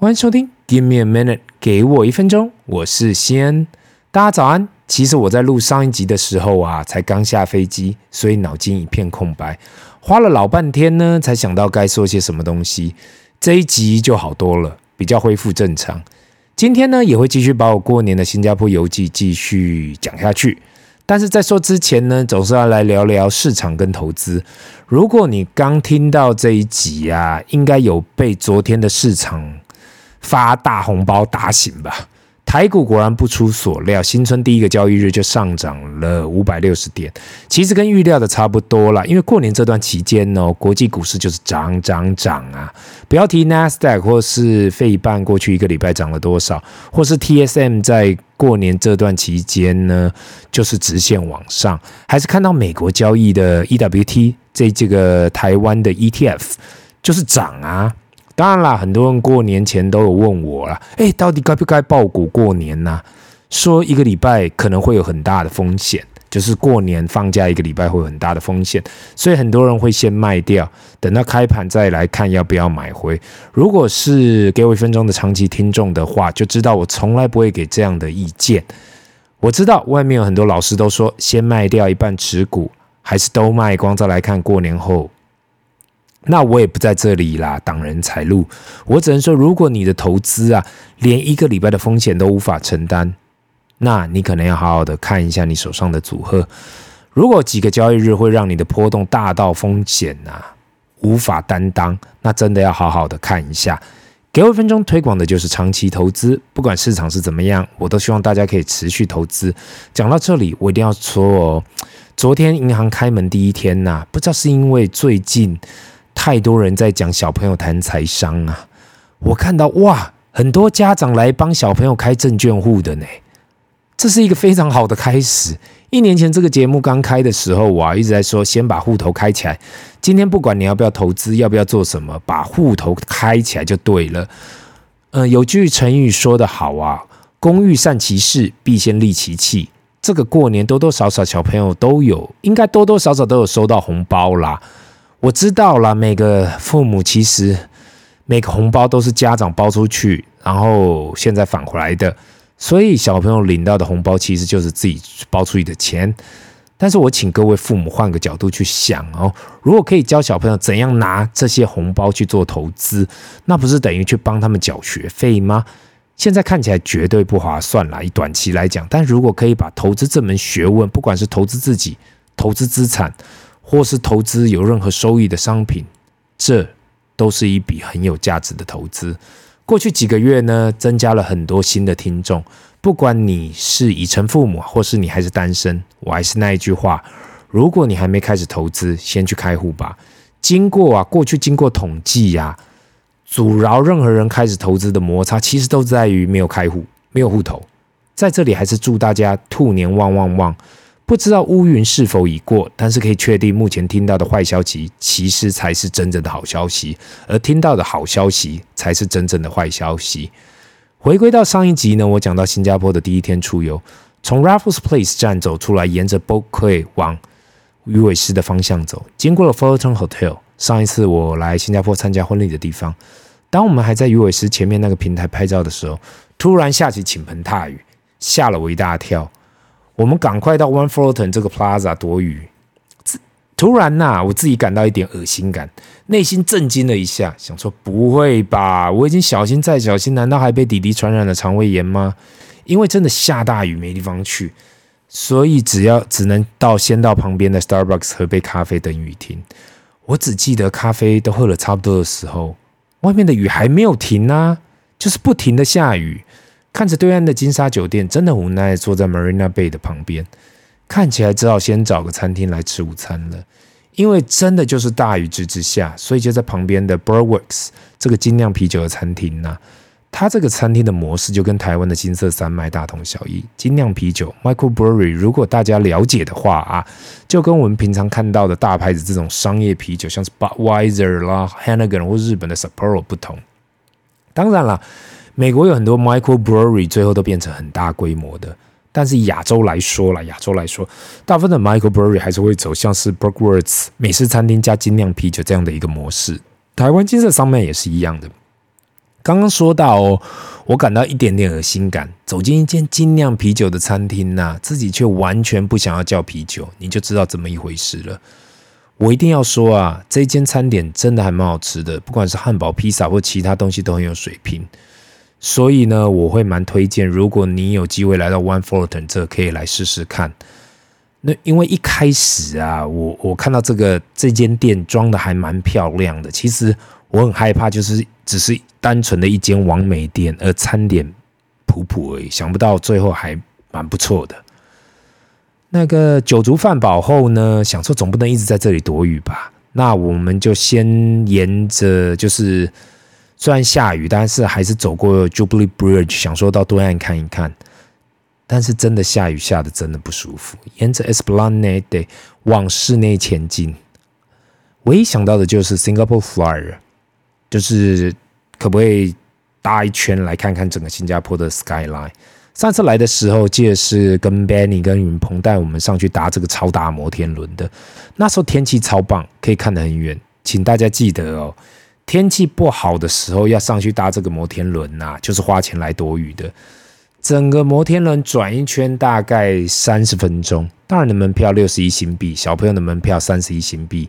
欢迎收听，Give me a minute，给我一分钟，我是西恩，大家早安。其实我在录上一集的时候啊，才刚下飞机，所以脑筋一片空白，花了老半天呢，才想到该说些什么东西。这一集就好多了，比较恢复正常。今天呢，也会继续把我过年的新加坡游记继续讲下去。但是在说之前呢，总是要来聊聊市场跟投资。如果你刚听到这一集啊，应该有被昨天的市场发大红包打醒吧。台股果然不出所料，新春第一个交易日就上涨了五百六十点，其实跟预料的差不多啦。因为过年这段期间呢，国际股市就是涨涨涨啊！不要提 NASDAQ 或是费半过去一个礼拜涨了多少，或是 TSM 在过年这段期间呢，就是直线往上，还是看到美国交易的 EWT 这这个台湾的 ETF 就是涨啊。当然啦，很多人过年前都有问我啦，诶，到底该不该爆股过年呢？说一个礼拜可能会有很大的风险，就是过年放假一个礼拜会有很大的风险，所以很多人会先卖掉，等到开盘再来看要不要买回。如果是给我一分钟的长期听众的话，就知道我从来不会给这样的意见。我知道外面有很多老师都说，先卖掉一半持股，还是都卖光再来看过年后。那我也不在这里啦，挡人财路。我只能说，如果你的投资啊，连一个礼拜的风险都无法承担，那你可能要好好的看一下你手上的组合。如果几个交易日会让你的波动大到风险啊无法担当，那真的要好好的看一下。给我一分钟，推广的就是长期投资，不管市场是怎么样，我都希望大家可以持续投资。讲到这里，我一定要说哦，昨天银行开门第一天呐、不知道是因为最近。太多人在讲小朋友谈财商啊！我看到哇，很多家长来帮小朋友开证券户的呢，这是一个非常好的开始。一年前这个节目刚开的时候，我啊一直在说，先把户头开起来。今天不管你要不要投资，要不要做什么，把户头开起来就对了。嗯、有句成语说得好啊，“工欲善其事，必先利其器”。这个过年多多少少小朋友都有，应该多多少少都有收到红包啦。我知道了，每个父母其实每个红包都是家长包出去，然后现在返回来的，所以小朋友领到的红包其实就是自己包出去的钱。但是我请各位父母换个角度去想哦，如果可以教小朋友怎样拿这些红包去做投资，那不是等于去帮他们缴学费吗？现在看起来绝对不划算啦，以短期来讲。但如果可以把投资这门学问，不管是投资自己、投资资产，或是投资有任何收益的商品，这都是一笔很有价值的投资。过去几个月呢，增加了很多新的听众。不管你是已成父母，或是你还是单身，我还是那一句话：如果你还没开始投资，先去开户吧。经过啊，过去经过统计呀、阻挠任何人开始投资的摩擦，其实都在于没有开户、没有户头。在这里，还是祝大家兔年旺旺旺！不知道乌云是否已过，但是可以确定，目前听到的坏消息其实才是真正的好消息，而听到的好消息才是真正的坏消息。回归到上一集呢，我讲到新加坡的第一天出游，从 Raffles Place 站走出来，沿着 Boat Quay 往鱼尾狮的方向走，经过了 Fullerton Hotel，上一次我来新加坡参加婚礼的地方。当我们还在鱼尾狮前面那个平台拍照的时候，突然下起倾盆大雨，吓了我一大跳。我们赶快到 One Fullerton 这个 Plaza 躲雨。突然呐、啊，我自己感到一点恶心感，内心震惊了一下，想说不会吧？我已经小心再小心，难道还被弟弟传染了肠胃炎吗？因为真的下大雨，没地方去，所以只要只能到先到旁边的 Starbucks 喝杯咖啡等雨停。我只记得咖啡都喝了差不多的时候，外面的雨还没有停啊，就是不停的下雨。看着对岸的金沙酒店，真的无奈坐在 Marina Bay 的旁边，看起来只好先找个餐厅来吃午餐了。因为真的就是大雨之之下，所以就在旁边的 Burworks 这个精酿啤酒的餐厅呢。它这个餐厅的模式就跟台湾的金色三麦大同小异。精酿啤酒 Microbrewery，如果大家了解的话啊，就跟我们平常看到的大牌子这种商业啤酒，像是 Budweiser 啦、Heineken 或日本的 Sapporo 不同。当然了。美国有很多 microbrewery，最后都变成很大规模的。但是亚洲来说啦，亚洲来说，大部分的 microbrewery 还是会走像是 Burkwards 美式餐厅加精酿啤酒这样的一个模式。台湾金色三麦也是一样的。刚刚说到哦，我感到一点点恶心感。走进一间精酿啤酒的餐厅呐，自己却完全不想要叫啤酒，你就知道怎么一回事了。我一定要说啊，这间餐点真的还蛮好吃的，不管是汉堡、披萨或其他东西都很有水平。所以呢，我会蛮推荐，如果你有机会来到 One Fullerton，这可以来试试看。那因为一开始啊，我我看到这个这间店装的还蛮漂亮的，其实我很害怕，就是只是单纯的一间网美店，而餐点普普而已。想不到最后还蛮不错的。那个酒足饭饱后呢，想说总不能一直在这里躲雨吧？那我们就先沿着，就是虽然下雨，但是还是走过 Jubilee Bridge，想说到对岸看一看。但是真的下雨下得真的不舒服，沿着 Esplanade 往室内前进，唯一想到的就是 Singapore Flyer，就是可不可以搭一圈来看看整个新加坡的 skyline。上次来的时候，记得是跟 Benny 跟云鹏带我们上去搭这个超大摩天轮的，那时候天气超棒，可以看得很远。请大家记得哦，天气不好的时候要上去搭这个摩天轮呐、就是花钱来躲雨的。整个摩天轮转一圈大概三十分钟，大人的门票六十一新币，小朋友的门票三十一新币。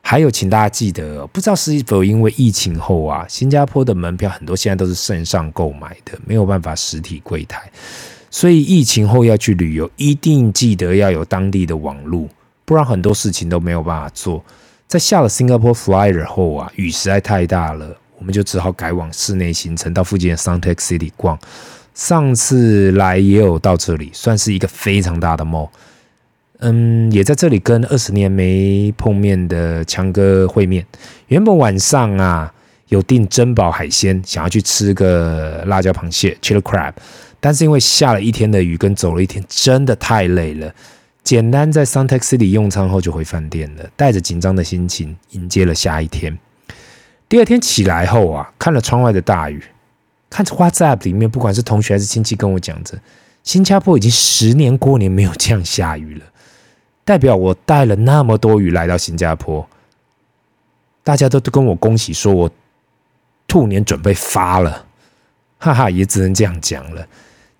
还有，请大家记得，不知道是否因为疫情后啊，新加坡的门票很多现在都是线上购买的，没有办法实体柜台，所以疫情后要去旅游，一定记得要有当地的网路，不然很多事情都没有办法做。在下了 Singapore Flyer 后啊，雨实在太大了，我们就只好改往室内行程，到附近的 Suntec City 逛。上次来也有到这里，算是一个非常大的 mall。嗯，也在这里跟二十年没碰面的强哥会面。原本晚上啊有订珍宝海鲜，想要去吃个辣椒螃蟹 （chili crab），但是因为下了一天的雨跟走了一天，真的太累了。简单在 Suntec City 用餐后就回饭店了，带着紧张的心情迎接了下一天。第二天起来后啊，看了窗外的大雨。看着 WhatsApp 里面，不管是同学还是亲戚跟我讲着，新加坡已经十年过年没有这样下雨了，代表我带了那么多雨来到新加坡，大家都都跟我恭喜，说我兔年准备发了，哈哈，也只能这样讲了。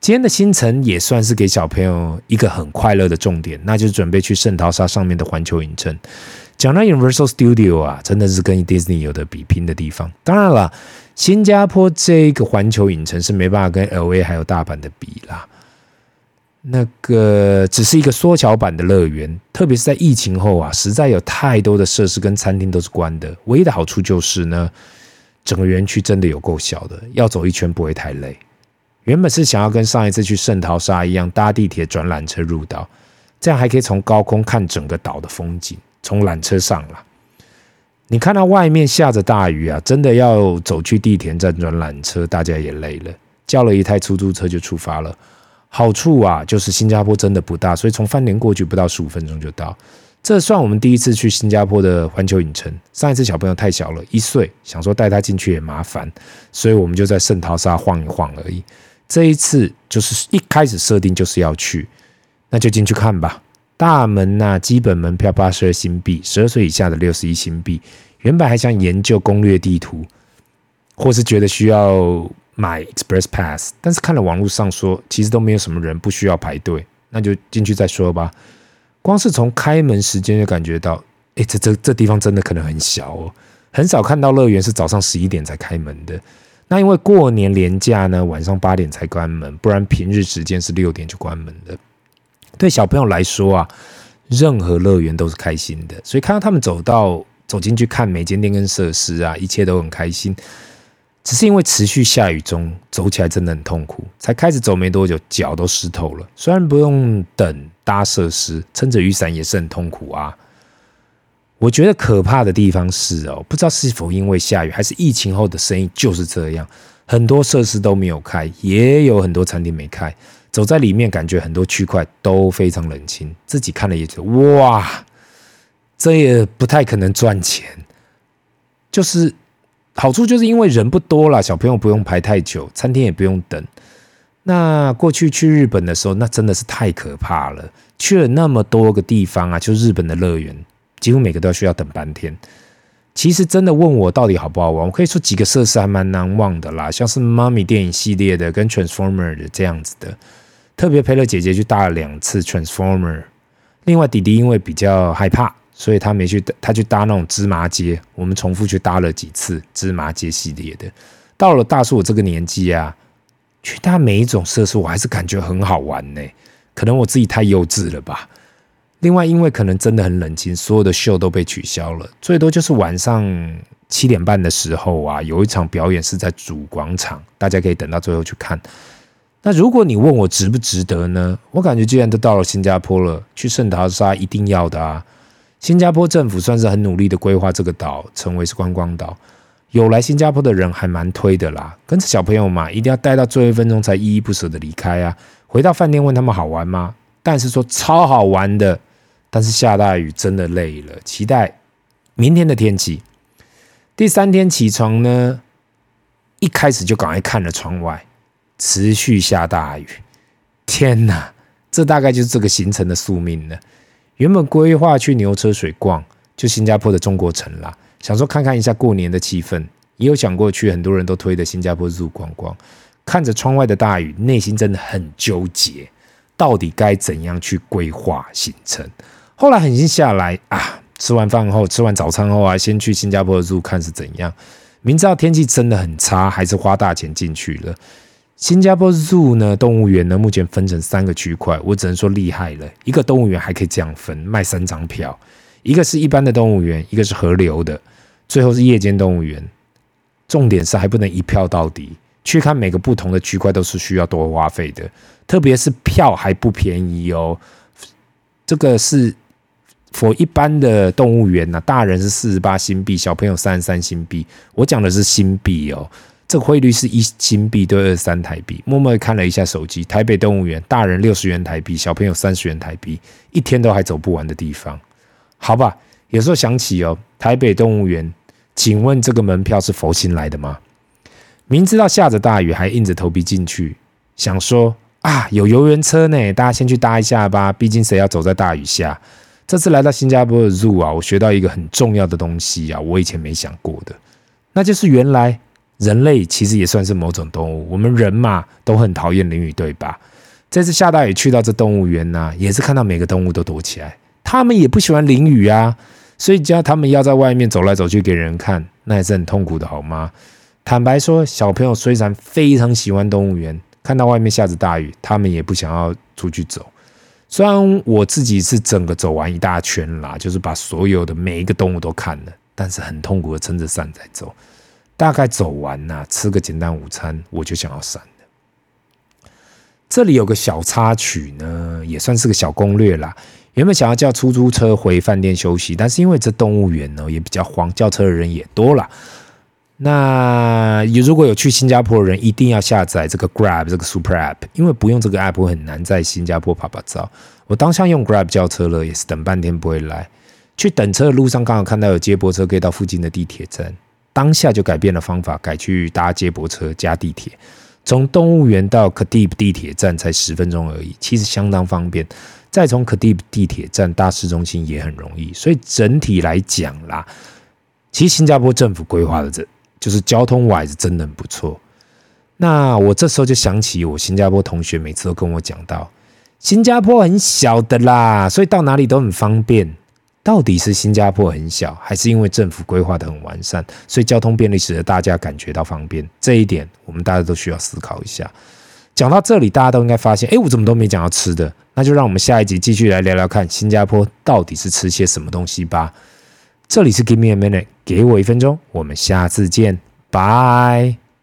今天的行程也算是给小朋友一个很快乐的重点，那就是准备去圣淘沙上面的环球影城。讲到 Universal Studio 啊，真的是跟 Disney 有的比拼的地方。当然了，新加坡这个环球影城是没办法跟 LA 还有大阪的比啦。那个只是一个缩小版的乐园，特别是在疫情后啊，实在有太多的设施跟餐厅都是关的。唯一的好处就是呢，整个园区真的有够小的，要走一圈不会太累。原本是想要跟上一次去圣淘沙一样，搭地铁转缆车入岛，这样还可以从高空看整个岛的风景。从缆车上了，你看到外面下着大雨啊，真的要走去地铁站转缆车，大家也累了，叫了一台出租车就出发了。好处啊，就是新加坡真的不大，所以从饭店过去不到十五分钟就到。这算我们第一次去新加坡的环球影城，上一次小朋友太小了，一岁，想说带他进去也麻烦，所以我们就在圣淘沙晃一晃而已。这一次就是一开始设定就是要去，那就进去看吧。大门呐、基本门票八十二新币，十二岁以下的六十一新币。原本还想研究攻略地图，或是觉得需要买 Express Pass，但是看了网络上说，其实都没有什么人，不需要排队，那就进去再说吧。光是从开门时间就感觉到，哎，这这这地方真的可能很小哦，很少看到乐园是早上十一点才开门的。那因为过年连假呢，晚上八点才关门，不然平日时间是六点就关门的。对小朋友来说啊，任何乐园都是开心的，所以看到他们走到走进去看每间店跟设施啊，一切都很开心。只是因为持续下雨中，走起来真的很痛苦。才开始走没多久，脚都湿透了。虽然不用等搭设施，撑着雨伞也是很痛苦啊。我觉得可怕的地方是哦，不知道是否因为下雨，还是疫情后的生意就是这样，很多设施都没有开，也有很多餐厅没开。走在里面，感觉很多区块都非常冷清。自己看了也觉得哇，这也不太可能赚钱。就是好处就是因为人不多了，小朋友不用排太久，餐厅也不用等。那过去去日本的时候，那真的是太可怕了。去了那么多个地方啊，就日本的乐园，几乎每个都需要等半天。其实真的问我到底好不好玩，我可以说几个设施还蛮难忘的啦，像是妈咪电影系列的跟 Transformer 的这样子的，特别陪了姐姐去搭了两次 Transformer。另外弟弟因为比较害怕，所以他没去，他去搭那种芝麻街，我们重复去搭了几次芝麻街系列的。到了大叔我这个年纪啊，去搭每一种设施我还是感觉很好玩呢，可能我自己太幼稚了吧。另外，因为可能真的很冷清，所有的秀都被取消了，最多就是晚上七点半的时候啊，有一场表演是在主广场，大家可以等到最后去看。那如果你问我值不值得呢？我感觉既然都到了新加坡了，去圣淘沙一定要的啊！新加坡政府算是很努力的规划这个岛，成为是观光岛，有来新加坡的人还蛮推的啦。跟着小朋友嘛，一定要待到最后一分钟才依依不舍的离开啊！回到饭店问他们好玩吗？但是说超好玩的。但是下大雨真的累了，期待明天的天气。第三天起床呢，一开始就赶快看了窗外，持续下大雨。天哪，这大概就是这个行程的宿命了。原本规划去牛车水逛，就新加坡的中国城啦，想说看看一下过年的气氛，也有想过去很多人都推的新加坡入逛逛。看着窗外的大雨，内心真的很纠结，到底该怎样去规划行程？后来狠心下来啊，吃完饭后，吃完早餐后啊，先去新加坡的 Zoo 看是怎样。明知道天气真的很差，还是花大钱进去了。新加坡 Zoo 呢，动物园呢，目前分成三个区块，我只能说厉害了。一个动物园还可以这样分，卖三张票，一个是一般的动物园，一个是河流的，最后是夜间动物园。重点是还不能一票到底，去看每个不同的区块都是需要多花费的，特别是票还不便宜哦。这个是。佛一般的动物园呢、啊，大人是四十八新币，小朋友三十三新币。我讲的是新币哦，这个汇率是一新币对二十三台币。默默看了一下手机，台北动物园大人六十元台币，小朋友三十元台币，一天都还走不完的地方。好吧，有时候想起哦，台北动物园，请问这个门票是佛心来的吗？明知道下着大雨，还硬着头皮进去，想说啊，有游园车呢，大家先去搭一下吧，毕竟谁要走在大雨下？这次来到新加坡的 Zoo 啊，我学到一个很重要的东西啊，我以前没想过的，那就是原来人类其实也算是某种动物。我们人嘛，都很讨厌淋雨，对吧？这次下大雨去到这动物园呢、也是看到每个动物都躲起来，他们也不喜欢淋雨啊，所以叫他们要在外面走来走去给人看，那也是很痛苦的，好吗？坦白说，小朋友虽然非常喜欢动物园，看到外面下着大雨，他们也不想要出去走。虽然我自己是整个走完一大圈啦，就是把所有的每一个动物都看了，但是很痛苦的撑着伞在走。大概走完呐，吃个简单午餐，我就想要闪了。这里有个小插曲呢，也算是个小攻略啦。原本想要叫出租车回饭店休息，但是因为这动物园呢也比较荒，叫车的人也多了。那如果有去新加坡的人，一定要下载这个 Grab 这个 Super App，因为不用这个 App 很难在新加坡趴趴走。我当下用 Grab 叫车了，也是等半天不会来。去等车的路上，刚好看到有接驳车可以到附近的地铁站，当下就改变了方法，改去搭接驳车加地铁。从动物园到 khadib 地铁站才十分钟而已，其实相当方便。再从 khadib 地铁站到市中心也很容易，所以整体来讲啦，其实新加坡政府规划的这。就是交通 wise 真的很不错。那我这时候就想起我新加坡同学每次都跟我讲到，新加坡很小的啦，所以到哪里都很方便。到底是新加坡很小，还是因为政府规划得很完善，所以交通便利使得大家感觉到方便？这一点我们大家都需要思考一下。讲到这里，大家都应该发现，哎，我怎么都没讲到吃的？那就让我们下一集继续来聊聊看新加坡到底是吃些什么东西吧。这里是 Give me a minute，给我一分钟，我们下次见，拜。